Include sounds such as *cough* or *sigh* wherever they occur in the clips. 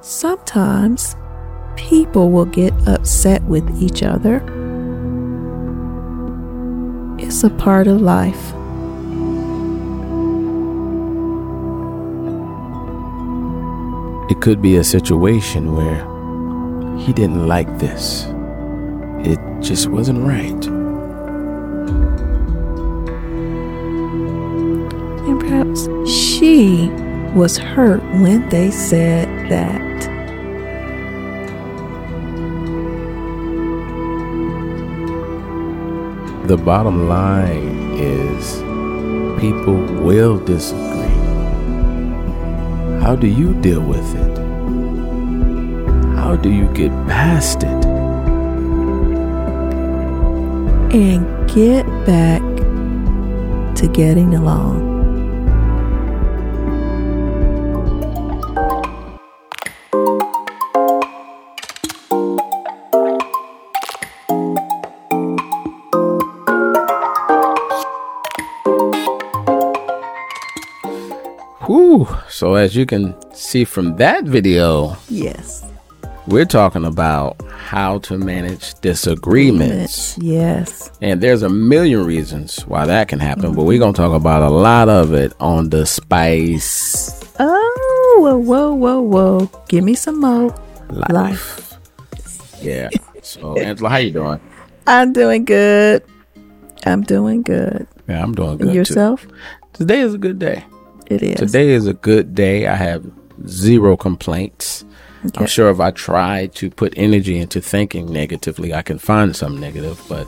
sometimes people will get upset with each other. It's a part of life. It could be a situation where he didn't like this. It just wasn't right. And perhaps she was hurt when they said that. The bottom line is people will disagree. How do you deal with it? How do you get past it? And get back to getting along. So as you can see from that video, Yes. we're talking about how to manage disagreements. Yes. And there's a million reasons why that can happen, but we're going to talk about a lot of it on the spice Oh, whoa, whoa, whoa, whoa. Give me some more. life. Life. Yeah. So, Angela, how you doing? I'm doing good. I'm doing good. Yeah, I'm doing And good. too. yourself? Today is a good day. It is. Today is a good day. I have zero complaints. I'm sure if I try to put energy into thinking negatively, I can find some negative, but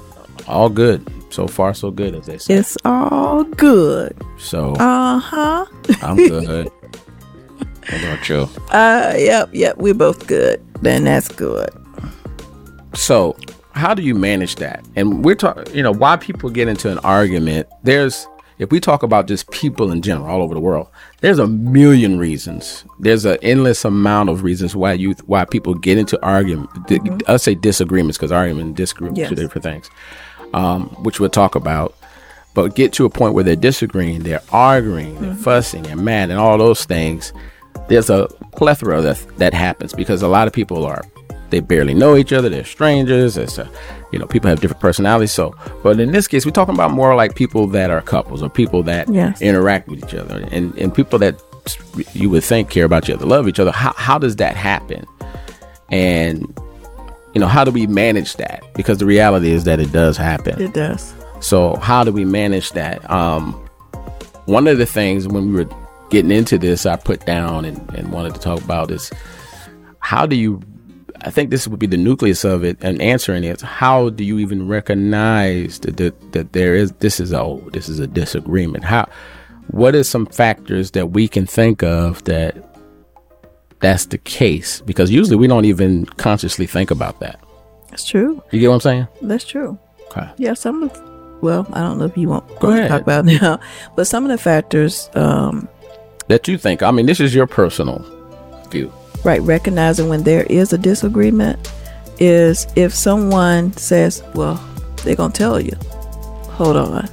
all good. So far, so good, as they say. It's all good. So Uh huh. I'm *laughs* good. What about you? Uh, yep, yep. We're both good. Then that's good. So, how do you manage that? And we're talking, you know, why people get into an argument. There's, if we talk about just people in general, all over the world, there's a million reasons. There's an endless amount of reasons why you, why people get into argument. I'll say disagreements because argument and disagreement are different things, um, which we'll talk about. But get to a point where they're disagreeing, they're arguing, they're fussing, and mad, and all those things. There's a plethora that that happens because a lot of people are they barely know each other. They're strangers. It's a, you know, people have different personalities. So, but in this case, we're talking about more like people that are couples or people that Yes. interact with each other and, and people that you would think care about each other, love each other. How, how does that happen? And, you know, how do we manage that? Because the reality is that it does happen. It does. So how do we manage that? Um, one of the things when we were getting into this, I put down and, and wanted to talk about is how do you? I think this would be the nucleus of it, and answering it. How do you even recognize that that, that there is this is a oh, this is a disagreement? How? What are some factors that we can think of that that's the case? Because usually we don't even consciously think about that. That's true. You get what I'm saying? That's true. Okay. Yeah, some of well, I don't know if you want Go to talk about it now, but some of the factors, um, That you think. I mean, this is your personal view. Right, recognizing when there is a disagreement is if someone says, "Well, they're gonna tell you, hold on,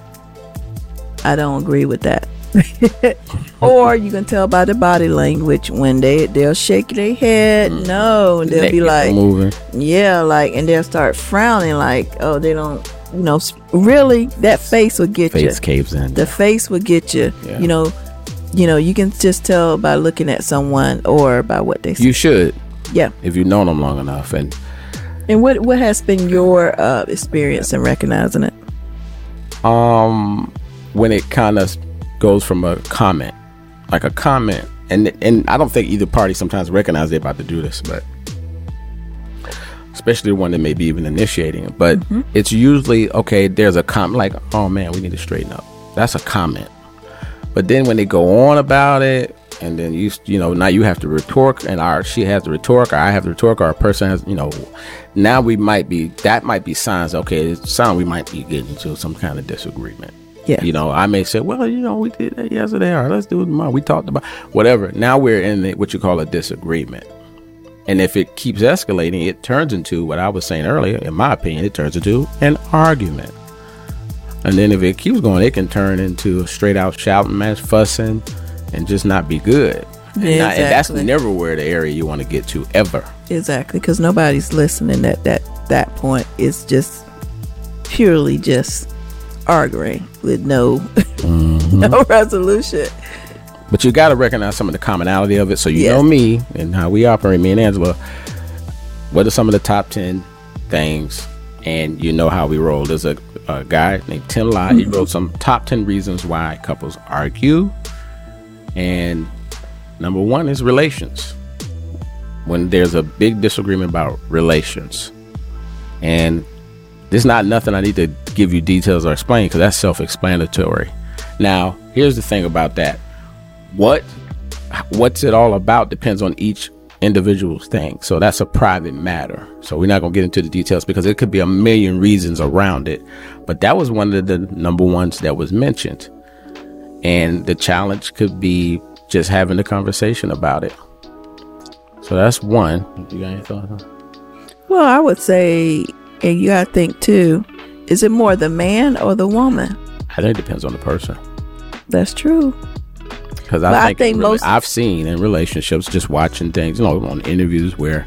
I don't agree with that," *laughs* or you can tell by the body language when they they'll shake their head, mm. no, and they'll Neck be like, moving. Yeah, like, and they'll start frowning, like, oh, they don't, you know, really, that face will get face you. caves in. The face will get you. Yeah. You know, you know, you can just tell by looking at someone or by what they say. you should, yeah. if you've known them long enough. And And what what has been your uh, experience in recognizing it? um, when it kind of goes from a comment, like a comment, and and I don't think either party sometimes recognize they're about to do this, but especially the one that may be even initiating it. But it's usually okay. There's a comment like, "Oh man, we need to straighten up." That's a comment. But then when they go on about it, and then you you know now you have to retort, and our she has to retort, or I have to retort, or a person has you know. Now we might be that might be signs. Okay, it's sign we might be getting into some kind of disagreement. Yeah. You know, I may say, well, you know, we did that yesterday, or let's do it tomorrow. We talked about whatever. Now we're in the, what you call a disagreement. And if it keeps escalating, it turns into what I was saying earlier, in my opinion, it turns into an argument. And then if it keeps going, it can turn into a straight out shouting match, fussing, and just not be good. And, Yeah, not- and that's never where the area you want to get to ever. Exactly, because nobody's listening at that that point. It's just purely just arguing with no *laughs* Mm-hmm. no resolution. But you got to recognize some of the commonality of it. So you Yes. know me and how we operate, me and Angela. What are some of the top 10 things? And you know how we roll. There's a, a guy named Tim Lott. He wrote some top 10 reasons why couples argue. And number one is relations. When there's a big disagreement about relations. And there's not nothing I need to give you details or explain because that's self explanatory. Now, here's the thing about that what what's it all about depends on each individual's thing. So that's a private matter. So we're not going to get into the details because it could be a million reasons around it. But that was one of the number ones that was mentioned. And the challenge could be just having a conversation about it. So that's one. You got any thoughts on? Well, I would say, and you gotta think too. Is it more the man or the woman? I think it depends on the person. That's true. Because I I think, most- I've seen in relationships, just watching things, you know, on interviews where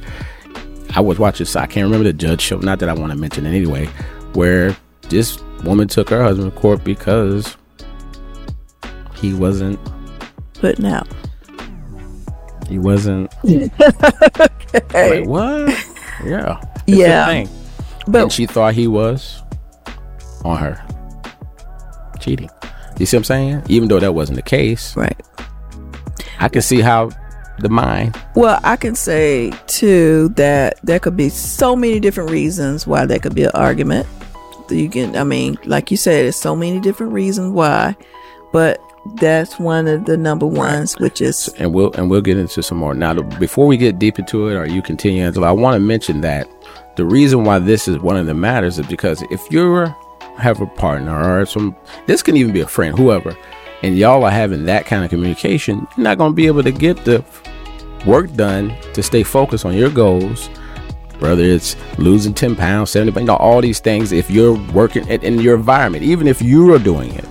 I was watching, so I can't remember the judge show, not that I want to mention it anyway, where this woman took her husband to court because he wasn't, Putting out. he wasn't, *laughs* Hey, like, what? Yeah. Yeah. thing. but and she thought he was on her cheating. You see what I'm saying? Even though that wasn't the case, right. I can see how the mind Well, I can say too that there could be so many different reasons why there could be an argument. You can, I mean, like you said, there's so many different reasons why, but that's one of the number ones, which is and we'll and we'll get into some more now. Before we get deep into it, or you continue, Angela, I want to mention that the reason why this is one of the matters is because if you have a partner or some, this can even be a friend, whoever, and y'all are having that kind of communication, you're not going to be able to get the work done to stay focused on your goals. Whether it's losing 10 pounds, 70 pounds, you know, all these things, if you're working in, in your environment, even if you are doing it,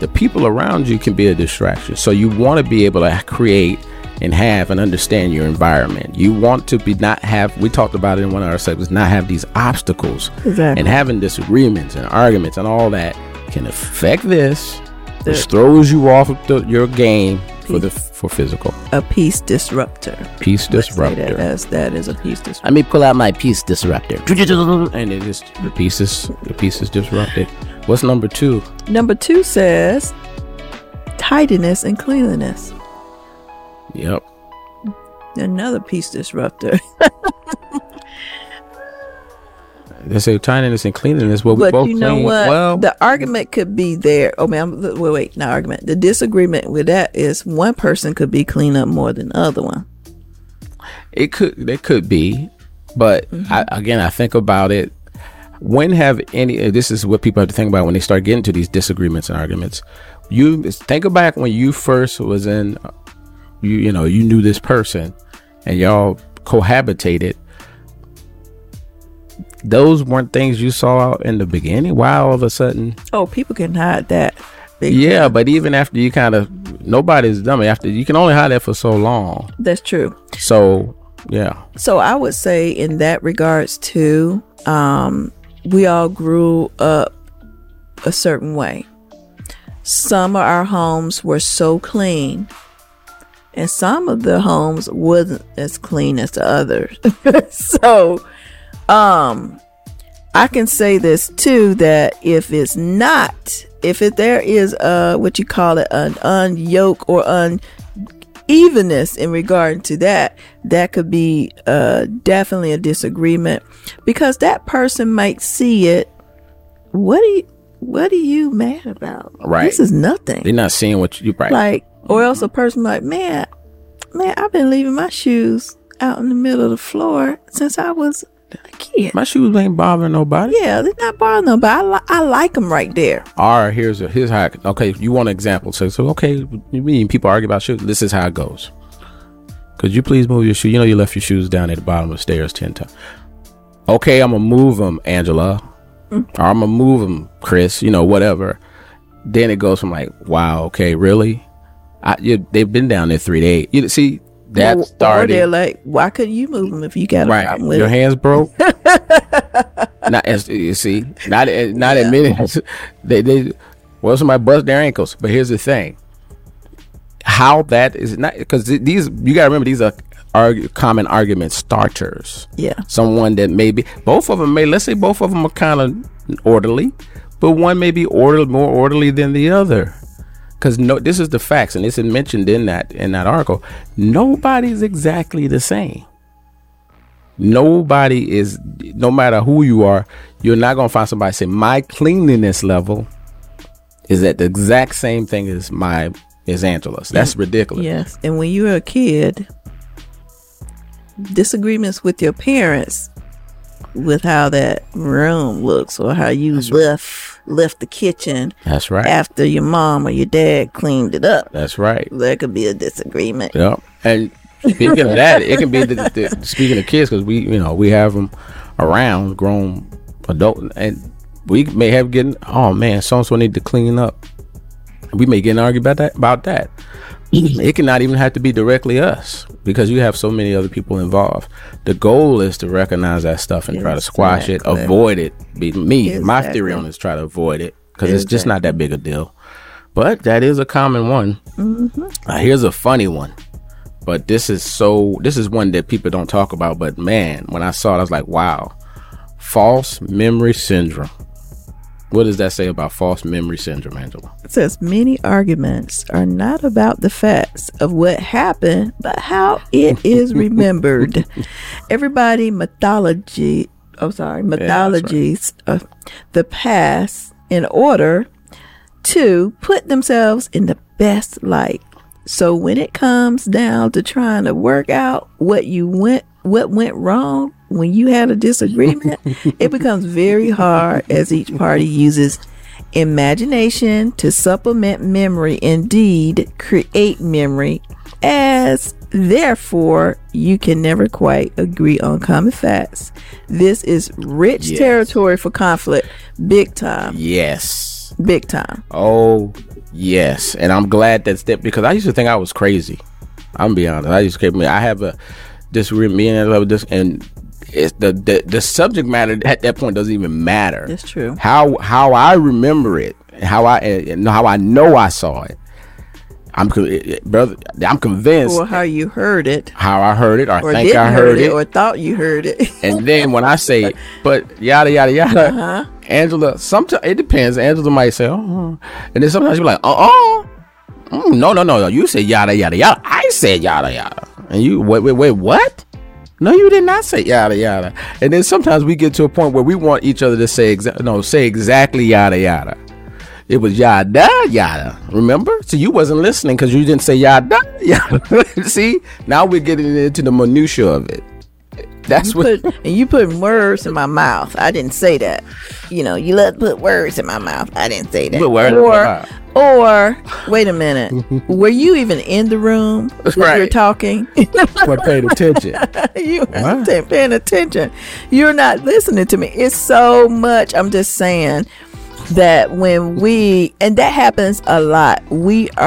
the people around you can be a distraction. So you want to be able to create and have and understand your environment. You want to be not have we talked about it in one of our segments, not have these obstacles Exactly. and having disagreements and arguments and all that can affect this, which The- throws you off of the, your game for the for physical a peace disruptor. peace say that disruptor. as that is a peace disruptor. Let me pull out my peace disruptor, and it is the piece is the piece is disrupted. What's number two? Number two says tidiness and cleanliness. Yep. Another peace disruptor. *laughs* They say tidiness and cleanliness. Well, we but both you know clean. what? Well, the argument could be there. Oh man, I'm, wait, wait, not argument. The disagreement with that is one person could be clean up more than the other one. it could it could be, but Mm-hmm. I, again, I think about it. When have any? uh, This is what people have to think about when they start getting to these disagreements and arguments. You think back when you first was in, you you know you knew this person, and y'all cohabitated. Those weren't things you saw in the beginning. Why all of a sudden? Oh, people can hide that. Big Yeah, but even after you kind of nobody's dumb. After you can only hide that for so long. that's true. So yeah, So I would say in that regards too, um, we all grew up a certain way. Some of our homes were so clean, and some of the homes wasn't as clean as the others. *laughs* so, um, I can say this too that if it's not, if it there is uh what you call it an unyoke or unevenness in regard to that, that could be uh definitely a disagreement because that person might see it. What do you? What are you mad about? Right. This is nothing they're not seeing what you right. like or else a person like man man i've been leaving my shoes out in the middle of the floor since i was a kid My shoes ain't bothering nobody. yeah they're not bothering them but i, li- I like them right there All right, here's a here's how. I, okay, you want an example? So, so okay, you mean people argue about shoes? This is how it goes. Could you please move your shoe? You know you left your shoes down at the bottom of the stairs ten times. Okay, I'm gonna move them, Angela. Mm-hmm. Or I'm gonna move them, Chris. You know whatever. Then it goes from like, wow, okay, really? I, you, they've been down there three days. You see, that Or- Or started they're like, why couldn't you move them if you got a right. problem with Your it? hands broke. *laughs* not as you see, not eh, not admitting *laughs* they they well somebody bust their ankles. But here's the thing: how that is not because these you got to remember these are argu- common argument starters. Yeah. someone that maybe both of them may let's say both of them are kind of orderly, but one may be orderly more orderly than the other. Because no, this is the facts, and this is mentioned in that in that article. Nobody's exactly the same. Nobody is, no matter who you are, you're not gonna find somebody say my cleanliness level is at the exact same thing as my as Angela's. That's ridiculous. Yes. And when you were a kid, disagreements with your parents with how that room looks or how you left left the kitchen That's right. after your mom or your dad cleaned it up. That's right. There could be a disagreement. Yep. And speaking of that, it can be the, the, speaking of kids because we, you know, we have them around, grown adult, and we may have getting. Oh man, so and so need to clean up. We may get an argument about that. About that, *clears throat* it cannot even have to be directly us because you have so many other people involved. The goal is to recognize that stuff and try to squash it, avoid it. Be me. My theory on it is try to avoid it because it's just not that big a deal. But that is a common one. Uh, here's a funny one but this is so this is one that people don't talk about but man when i saw it i was like wow false memory syndrome what does that say about false memory syndrome angela It says many arguments are not about the facts of what happened, but how it *laughs* is remembered. Everybody mythology, oh sorry, mythologies of the past in order to put themselves in the best light. So when it comes down to trying to work out what you went what went wrong when you had a disagreement, *laughs* it becomes very hard as each party uses imagination to supplement memory, indeed create memory, as therefore you can never quite agree on common facts. This is rich Yes. territory for conflict, big time, yes big time. oh yes and i'm glad that's that because i used to think i was crazy i'm be honest i used to me i have a disagreement me and this and it's the, the the subject matter at that point doesn't even matter That's true. how how I remember it, how I and how I know I saw it. I'm co- it- it- brother. I'm convinced Or how you heard it, how I heard it, or, or think I heard heard it, it, or thought you heard it. *laughs* and then when I say, but yada yada yada, Uh-huh. Angela. Sometimes it depends. Angela might say, oh, and then sometimes you're like, uh oh, mm, no no no no. You say yada yada yada. I said yada yada, and you wait wait wait what? No, you did not say yada yada. And then sometimes we get to a point where we want each other to say exa- no, say exactly yada yada. It was yada yada. Remember? So you wasn't listening because you didn't say yada *laughs* yada. See, now we're getting into the minutia of it. That's what. put and you put words in my mouth. I didn't say that. You know, you let put words in my mouth. I didn't say that. Put words in my or, mouth. Or wait a minute. *laughs* Were you even in the room when you're talking? *laughs* But paid attention. *laughs* you What? weren't paying attention. You're not listening to me. It's so much. I'm just saying that when we and that happens a lot. We I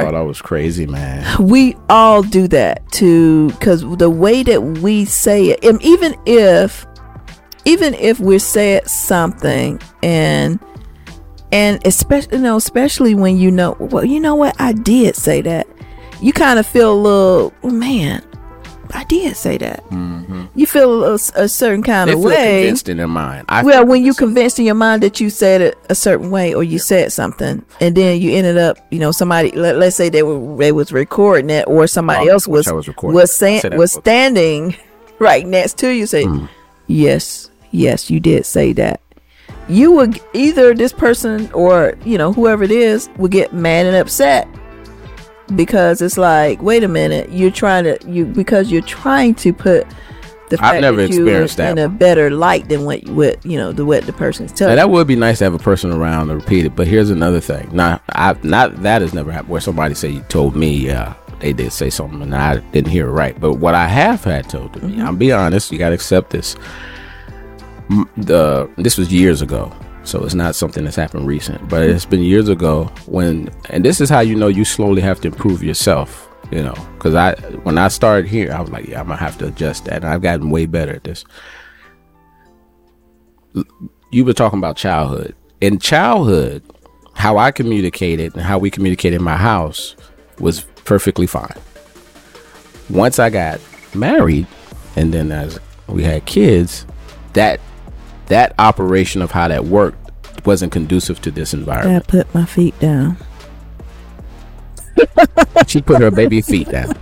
are thought I was crazy, man. we all do that too because the way that we say it and even if even if we said something and and especially you know especially when you know well you know what i did say that you kind of feel a little man i did say that you feel a, a certain kind They of way convinced in their mind. I well, when you convinced in your mind that you said it a certain way or you said something, and then you ended up, you know, somebody let, let's say they were they was recording it, or somebody Oh, else was was recording. was was standing *laughs* right next to you, say, Hmm. yes, yes, you did say that. You would either this person or you know whoever it is would get mad and upset because it's like, wait a minute, you're trying to you because you're trying to put the I've fact never that you experienced in, that in a better light than what what you know the what the person's telling. Now that would be nice to have a person around to repeat it, but here's another thing. Now, I not that has never happened where somebody say you told me, yeah, they did say something and I didn't hear it right. But what I have had told to me, mm-hmm. I'll be honest, you got to accept this. The this was years ago, so it's not something that's happened recent, but it's been years ago when, and this is how you know you slowly have to improve yourself You know, because I when I started here, I was like, yeah, I'm gonna have to adjust that, and I've gotten way better at this. You were talking about childhood. In childhood, how I communicated and how we communicated in my house was perfectly fine. Once I got married, and then as we had kids, that that operation of how that worked wasn't conducive to this environment. I put my feet down. she put her baby feet down.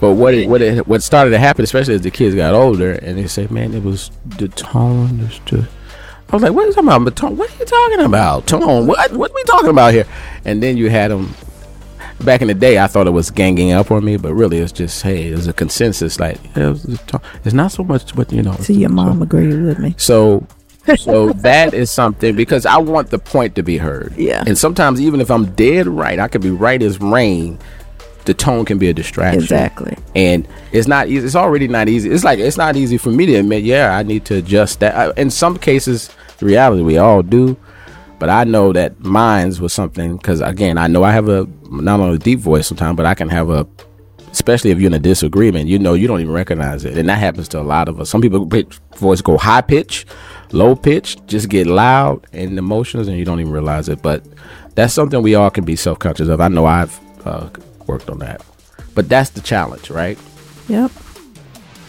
But what it, what it, what started to happen, especially as the kids got older, and they say, "Man, it was the tone." Just, I was like, "What are you talking about? What are you talking about? Tone? What? What are we talking about here?" And then you had them. Back in the day, I thought it was ganging up on me, but really, it's just, hey, there's a consensus. Like, it was the tone. it's not so much what you know. See, your mom agreed with me. So, *laughs* so that is something because I want the point to be heard. Yeah. And sometimes, even if I'm dead right, I could be right as rain. The tone can be a distraction. Exactly. And it's not easy. It's already not easy. It's like it's not easy for me to admit. Yeah, I need to adjust that. I, in some cases, the reality we all do. But I know that mine's was something because again, I know I have a not only a deep voice sometimes, but I can have a especially if you're in a disagreement, you know, you don't even recognize it. And that happens to a lot of us. Some people pitch, voice go high pitch, low pitch, just get loud and emotions and you don't even realize it. But that's something we all can be self conscious of. I know I've uh, worked on that. But that's the challenge, right? Yep.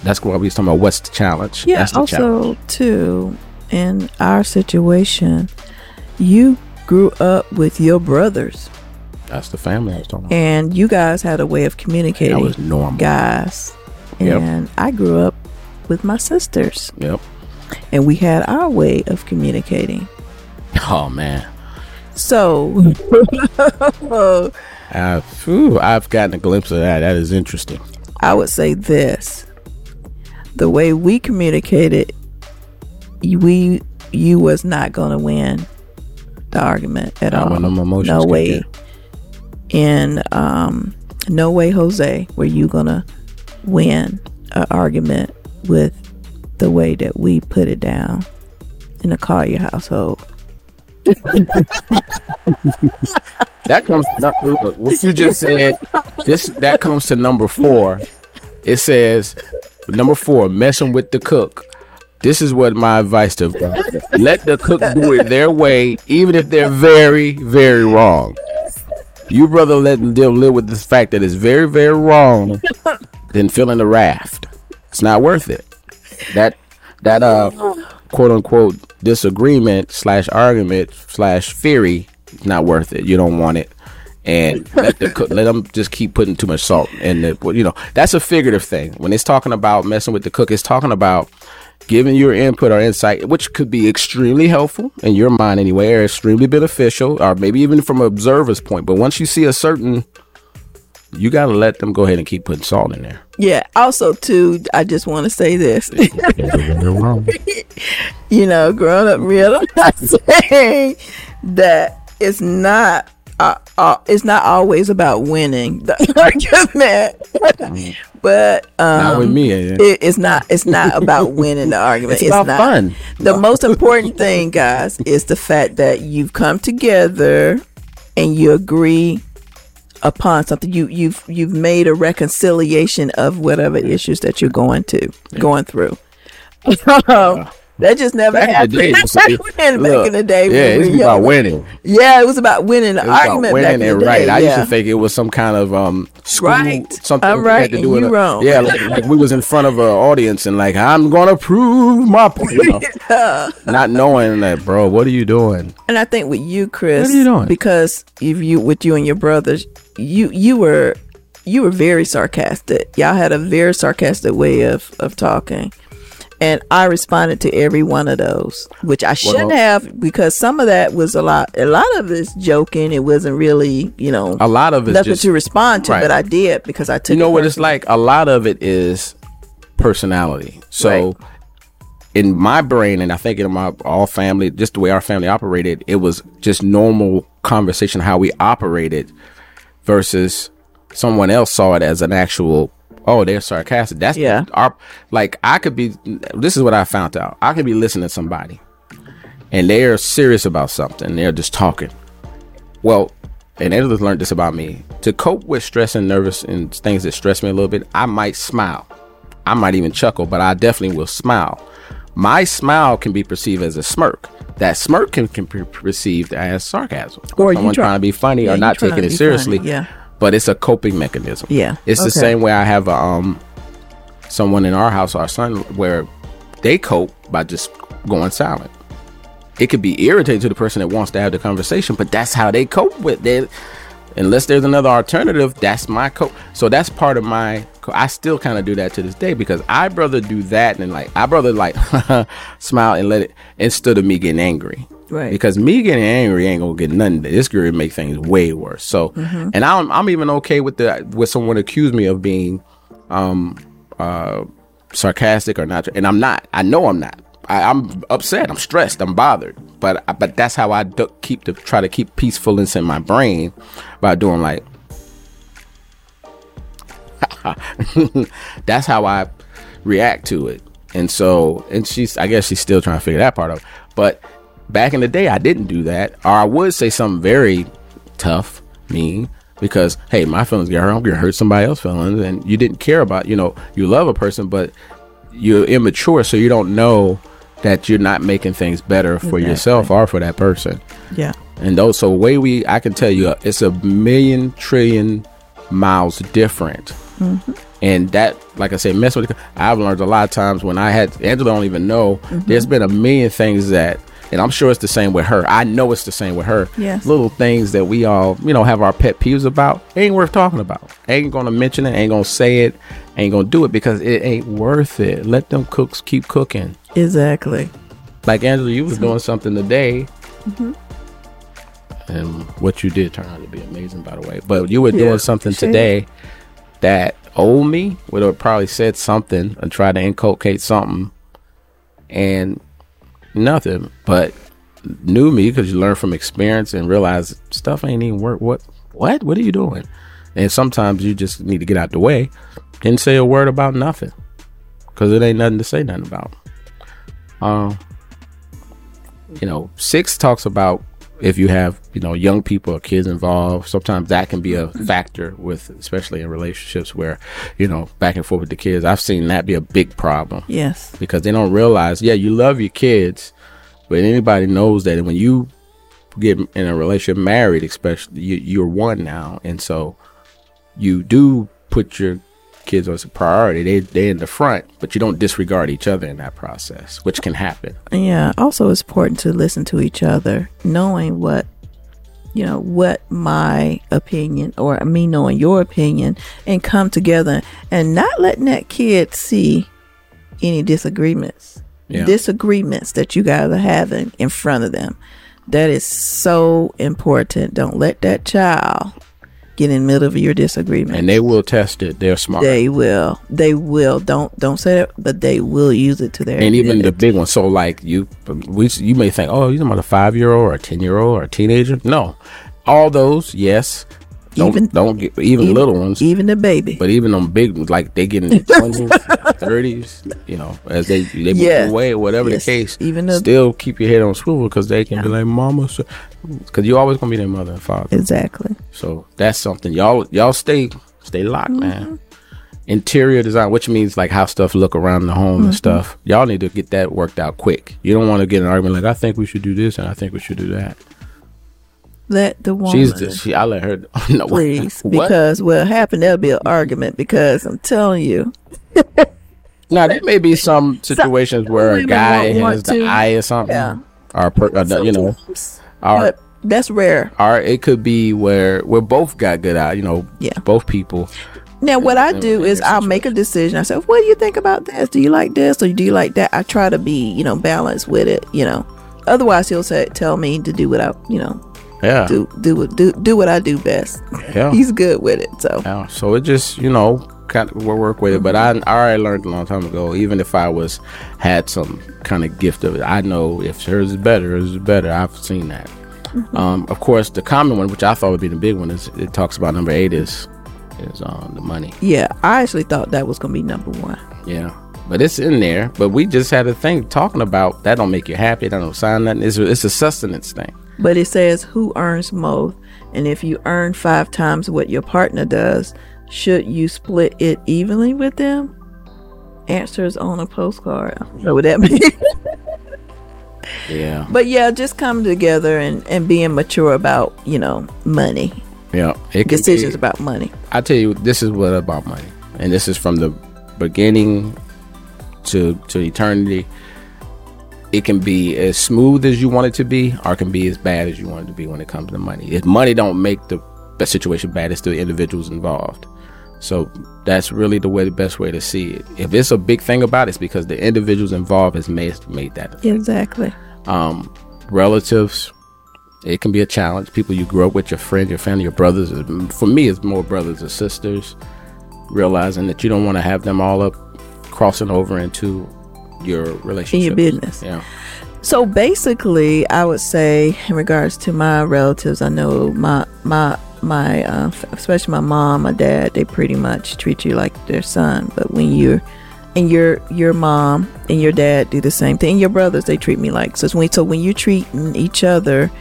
That's what we was talking about. What's the challenge? Yeah. the also, challenge. too, in our situation, you grew up with your brothers, That's the family I was talking about. and you guys had a way of communicating. That was normal. guys, Yep. and I grew up with my sisters, Yep. and we had our way of communicating. Oh man. So, *laughs* I've, phew, I've gotten a glimpse of that. That is interesting. I would say this: the way we communicated, we you was not going to win the argument at Not all. when them emotions no way. in. In um, no way, Jose, were you gonna win an argument with the way that we put it down in the Collier household. *laughs* That comes. Not, what you just said. This that comes to number four. It says number four, messing with the cook. This is what my advice to let the cook do it their way, even if they're very, very wrong. You brother let them live with the fact that it's very, very wrong than feeling the raft. It's not worth it. That that uh quote unquote disagreement slash argument slash theory not worth it. You don't want it. And let the cook, let them just keep putting too much salt in the you know that's a figurative thing. When it's talking about messing with the cook, it's talking about giving your input or insight, which could be extremely helpful in your mind anyway, or extremely beneficial, or maybe even from an observer's point. But once you see a certain, you got to let them go ahead and keep putting salt in there. Yeah. Also, too, I just want to say this. *laughs* you know, growing up real, I'm not *laughs* saying that it's not. Uh, uh, it's not always about winning *laughs* *laughs* the argument, but um, Not with me. eh? it, it's not. It's not about winning the argument. It's about not. fun. The most important *laughs* thing, guys, is the fact that you've come together and you agree upon something. You you've you've made a reconciliation of whatever issues that you're going to going through. That just never Back in happened. the day, it used *laughs* to back Look, in the day, yeah, it's we about winning. Yeah, it was about winning the It was about argument. winning back in and the right. day, I used to think it was some kind of um school, Right. something I'm right to do in a- wrong. Yeah, like, like we was in front of an audience and like I'm gonna prove my point. you know. *laughs* Not knowing that, bro. What are you doing? And I think with you, Chris, What are you doing? because if you with you and your brothers, you you were you were very sarcastic. Y'all had a very sarcastic way of of talking. And I responded to every one of those, which I shouldn't Well- have because some of that was a lot. A lot of it's joking. It wasn't really, you know, A lot of it's nothing just to respond to. right. But I did because I took. you know it what it's like. A lot of it is personality. So. Right. In my brain, and I think in my all family, just the way our family operated, it was just normal conversation how we operated, versus someone else saw it as an actual oh they're sarcastic that's Yeah. our like i could be this is what i found out i could be listening to somebody and they're serious about something they're just talking well and Angela's learned this about me. To cope with stress and nervous and things that stress me a little bit, I might smile. I might even chuckle, but I definitely will smile. My smile can be perceived as a smirk. That smirk can, can be perceived as sarcasm. Or someone try- trying to be funny Yeah, or not taking it seriously. funny, yeah. But it's a coping mechanism. Yeah, It's the same way I have a, um someone in our house, our son, where they cope by just going silent. It could be irritating to the person that wants to have the conversation, but that's how they cope with it. Unless there's another alternative, that's my cope. So that's part of my. co- I still kind of do that to this day because I brother do that and like I brother like *laughs* smile and let it instead of me getting angry. Right. Because me getting angry ain't gonna get nothing. This girl make things way worse. So, and I'm I'm even okay with the with someone accuse me of being um uh sarcastic or not, and I'm not. I know I'm not. I, I'm upset. I'm stressed. I'm bothered. But but that's how I do, keep to try to keep peacefulness in my brain by doing like. *laughs* that's how I react to it. And so, and she's, I guess she's still trying to figure that part out. But back in the day, I didn't do that. Or I would say something very tough, mean, because, hey, my feelings get hurt. I'm to hurt somebody else's feelings. And you didn't care about, you know, you love a person, but you're immature. So you don't know that you're not making things better for Exactly. yourself or for that person. Yeah. And those, so way we, I can tell you, it's a million trillion miles different. Mm-hmm. And that, like I say, mess with. I've learned a lot of times when I had Angela don't even know. Mm-hmm. There's been a million things that, and I'm sure it's the same with her. I know it's the same with her. Yes. Little things that we all, you know, have our pet peeves about. Ain't worth talking about. Ain't gonna mention it. Ain't gonna say it. Ain't gonna do it because it ain't worth it. Let them cooks keep cooking. Exactly. Like Angela, you was doing something today. Mm-hmm. And what you did turned out to be amazing, by the way. But you were Yeah, doing something today that old me would have probably said something and tried to inculcate something and nothing. But new me because you learn from experience and realize stuff ain't even work. What? What? What are you doing? And sometimes you just need to get out the way. Didn't say a word about nothing because it ain't nothing to say nothing about. Um, you know, six talks about if you have you know young people or kids involved. Sometimes that can be a factor with, especially in relationships where you know back and forth with the kids. I've seen that be a big problem Yes. because they don't realize. Yeah, you love your kids, but anybody knows that when you get in a relationship, married, especially you, you're one now, and so you do put your kids as a priority. They they in the front, but you don't disregard each other in that process, which can happen. Yeah. Also, it's important to listen to each other, knowing what, you know, what my opinion or me knowing your opinion, and come together and not letting that kid see any disagreements, Yeah. disagreements that you guys are having in front of them. That is so important. Don't let that child get in the middle of your disagreement. and they will test it. They're smart. They will. They will. Don't don't say that, but they will use it to their and even the big ones. So like you, we you may think, oh, you're talking about a five year old or a ten year old or a teenager. No, all those, yes. Don't Even- don't get even, little ones, even the baby. but even them big ones, like they get in their *laughs* twenties, thirties. You know, as they they move Yeah. away, whatever Yes. the case. Even the- still keep your head on swivel because they can be like, mama, because you're always gonna be their mother and father. exactly. So that's something y'all y'all stay stay locked, man. Mm-hmm. Interior design, which means like how stuff look around the home and mm-hmm. stuff. Y'all need to get that worked out quick. You don't want to get an argument like I think we should do this and I think we should do that. Let the woman She's the, she. I let her. *laughs* No, please *laughs* because what happened there'll be an argument because I'm telling you. *laughs* Now there may be some situations where a guy has the to. eye or something, Yeah. or per, or the- you know, or But that's rare. or it could be where we're both got good eye. You know, Yeah. both people. Now what I do is I'll make a decision. I say, what do you think about this? Do you like this or do you like that? I try to be, you know, balanced with it, you know. Otherwise he'll say tell me to do what I you know, Yeah, do do what do do what I do best. yeah. *laughs* He's good with it. So Yeah, so it just you know kind of work with it. But I, I already learned a long time ago. Even if I was had some kind of gift of it, I know if hers is better, hers is better. I've seen that. Um, of course, the common one, which I thought would be the big one, is it talks about number eight is is um, the money. yeah, I actually thought that was gonna be number one. Yeah. But it's in there. But we just had a thing talking about that don't make you happy. That don't sign nothing. It's, it's a sustenance thing. But it says who earns most. And if you earn five times what your partner does, should you split it evenly with them? Answers on a postcard. I don't know what that *laughs* means. Yeah. but yeah, just come together and, and being mature about, you know, money. Yeah. Decisions be- about money. I tell you, this is what about money, and this is from the beginning to to eternity. It can be as smooth as you want it to be, or it can be as bad as you want it to be when it comes to money. If money don't make the situation bad, it's the individuals involved. So that's really the way, the best way to see it. If it's a big thing about it, it's because the individuals involved has made made that. Exactly. Um, relatives, it can be a challenge. People you grew up with, your friends, your family, your brothers. For me, it's more brothers and sisters. Realizing that you don't want to have them all up crossing over into your relationship. In your business. Yeah. So basically, I would say in regards to my relatives, I know my my my uh, especially my mom, my dad, they pretty much treat you like their son. But when you're and your your mom and your dad do the same thing, your brothers they treat me like so. When so when you're treating each other,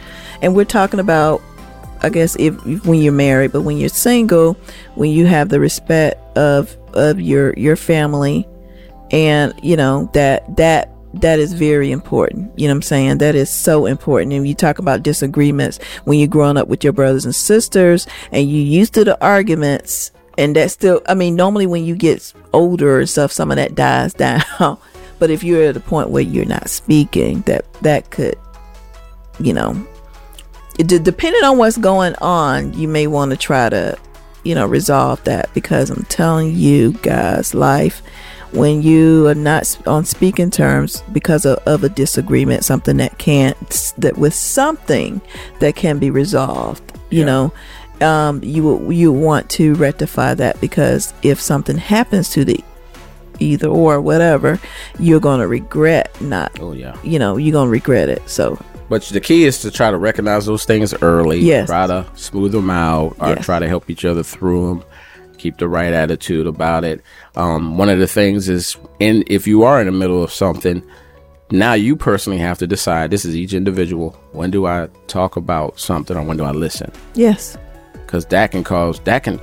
and we're talking about, I guess if, if when you're married, but when you're single, when you have the respect of of your your family and you know that that that is very important. You know what i'm saying? That is so important. And you talk about disagreements when you're growing up with your brothers and sisters and you used to the arguments and that still i mean normally when you get older and stuff some of that dies *laughs* down. But if you're at a point where you're not speaking that that could you know it, depending on what's going on you may want to try to you know resolve that because i'm telling you guys life when you are not on speaking terms because of, of a disagreement something that can't that with something that can be resolved you Yeah. know um, you will- you want to rectify that because if something happens to the either or whatever you're going to regret not Oh yeah. you know you're going to regret it so But the key is to try to recognize those things early. Yes. Try to smooth them out, or Yes. try to help each other through them. Keep the right attitude about it. Um, one of the things is, in if you are in the middle of something, now you personally have to decide. This is each individual. When do I talk about something, or when do I listen? yes Because that can cause that can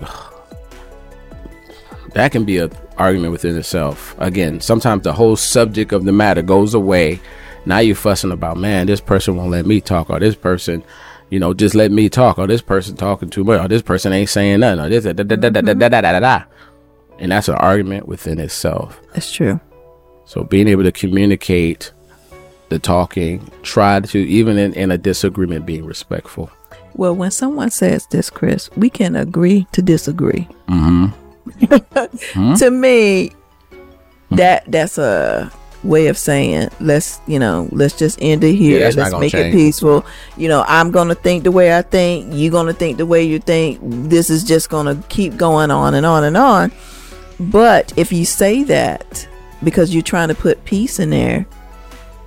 that can be a argument within itself. Again, sometimes the whole subject of the matter goes away. Now you're fussing about, man, this person won't let me talk, or this person, you know, just let me talk, or this person talking too much, or this person ain't saying nothing, or this, da, da, da, da, da, da, da, da, da, and that's an argument within itself. that's true So being able to communicate the talking, try to even in, in a disagreement, being respectful. Well, when someone says this, Chris, we can agree to disagree. Mm-hmm. *laughs* To me, that that's a way of saying let's you know let's just end it here. not let's make change. it peaceful. You know, I'm gonna think the way I think. You're gonna think the way you think. This is just gonna keep going on and on and on. But if you say that because you're trying to put peace in there,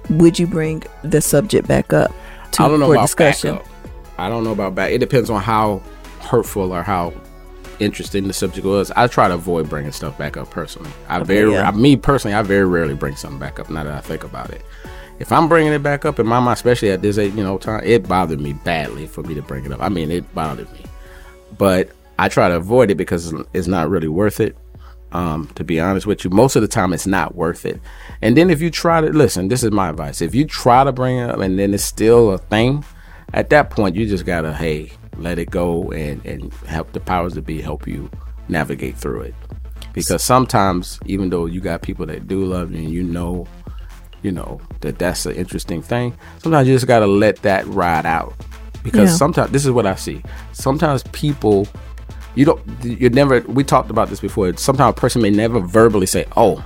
would you bring the subject back up to I don't know for about discussion? I don't know about back. It depends on how hurtful or how interesting the subject was. I try to avoid bringing stuff back up personally. I very, yeah. I, me personally, I very rarely bring something back up. Now that I think about it, if I'm bringing it back up in my mind, especially at this age, you know, time, it bothered me badly for me to bring it up. I mean, it bothered me, but I try to avoid it because it's not really worth it. Um, to be honest with you, most of the time it's not worth it. And then if you try to listen, this is my advice. If you try to bring it up and then it's still a thing, at that point you just gotta hey let it go and and help the powers that be help you navigate through it. Because sometimes even though you got people that do love you and you know, you know that that's an interesting thing, sometimes you just gotta let that ride out. Because Yeah. sometimes this is what I see. Sometimes people you don't you never we talked about this before sometimes a person may never verbally say oh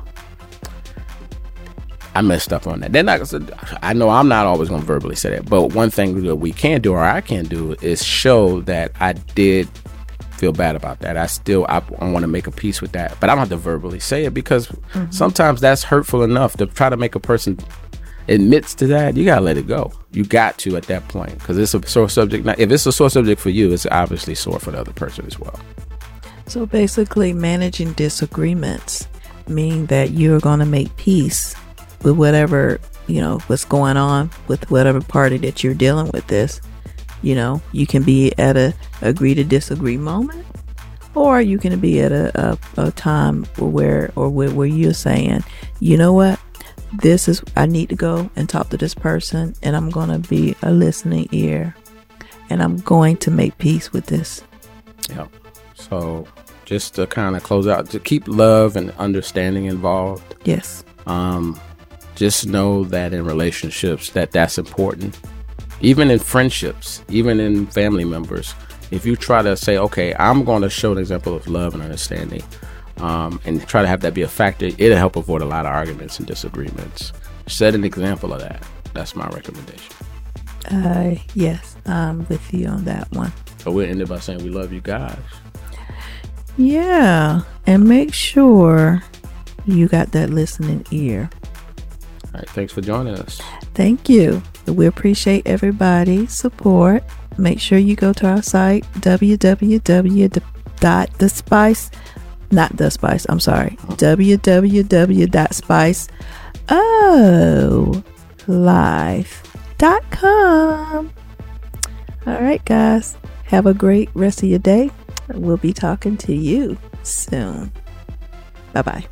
i messed up on that they're not i know i'm not always going to verbally say that but one thing that we can do or i can do is show that i did feel bad about that i still i, I want to make a peace with that but i don't have to verbally say it because mm-hmm. sometimes that's hurtful enough to try to make a person admits to that, you gotta let it go. You got to at that point because it's a sore subject. Now, if it's a sore subject for you, it's obviously sore for the other person as well. So basically, managing disagreements mean that you're going to make peace with whatever you know, what's going on with whatever party that you're dealing with this. You know, you can be at a agree to disagree moment, or you can be at a, a, a time where or where, where you're saying, you know what, this is I need to go and talk to this person, and I'm gonna be a listening ear, and I'm going to make peace with this. Yeah. So just to kind of close out, to keep love and understanding involved. Yes. Um, just know that in relationships that that's important. Even in friendships even in family members if you try to say okay i'm going to show an example of love and understanding um, and try to have that be a factor it'll help avoid a lot of arguments and disagreements. Set an example of that. That's my recommendation. Uh yes i'm with you on that one. So we'll end it by saying we love you guys. Yeah and make sure you got that listening ear all right, thanks for joining us. Thank you. We appreciate everybody's support. Make sure you go to our site www.thespice not the spice, I'm sorry. www.spiceohlife.com. All right, guys. Have a great rest of your day. We'll be talking to you soon. Bye bye.